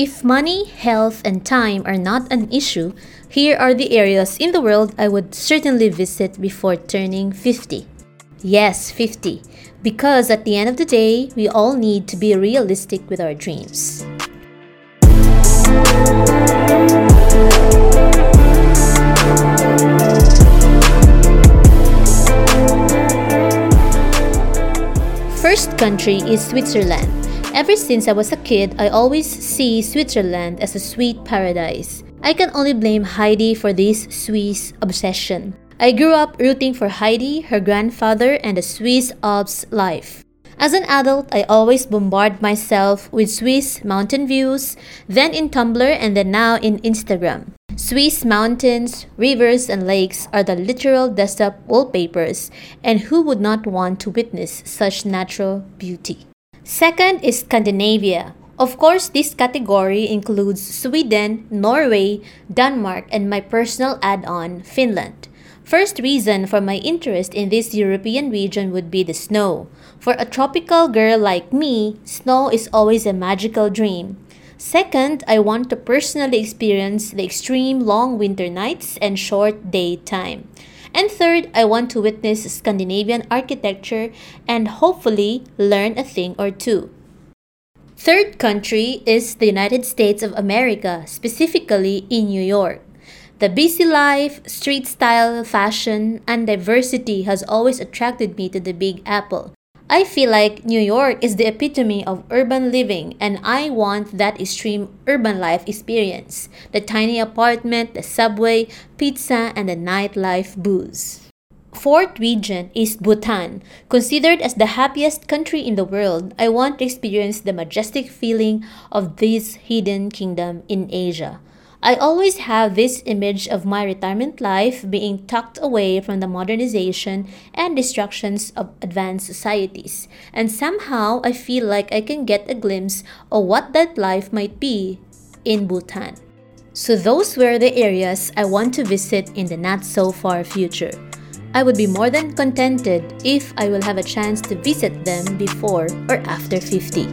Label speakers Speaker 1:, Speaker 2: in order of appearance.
Speaker 1: If money, health, and time are not an issue, here are the areas in the world I would certainly visit before turning 50. Yes, 50. Because at the end of the day, we all need to be realistic with our dreams. First country is Switzerland. Ever since I was a kid, I always see Switzerland as a sweet paradise. I can only blame Heidi for this Swiss obsession. I grew up rooting for Heidi, her grandfather, and the Swiss Alps life. As an adult, I always bombard myself with Swiss mountain views, then in Tumblr and then now in Instagram. Swiss mountains, rivers, and lakes are the literal desktop wallpapers, and who would not want to witness such natural beauty? Second is Scandinavia. Of course, this category includes Sweden, Norway, Denmark, and my personal add on, Finland. First reason for my interest in this European region would be the snow. For a tropical girl like me, snow is always a magical dream. Second, I want to personally experience the extreme long winter nights and short daytime. And third, I want to witness Scandinavian architecture and hopefully learn a thing or two. Third country is the United States of America, specifically in New York. The busy life, street style, fashion, and diversity has always attracted me to the Big Apple. I feel like New York is the epitome of urban living, and I want that extreme urban life experience the tiny apartment, the subway, pizza, and the nightlife booze. Fourth region is Bhutan. Considered as the happiest country in the world, I want to experience the majestic feeling of this hidden kingdom in Asia. I always have this image of my retirement life being tucked away from the modernization and distractions of advanced societies, and somehow I feel like I can get a glimpse of what that life might be in Bhutan. So, those were the areas I want to visit in the not so far future. I would be more than contented if I will have a chance to visit them before or after 50.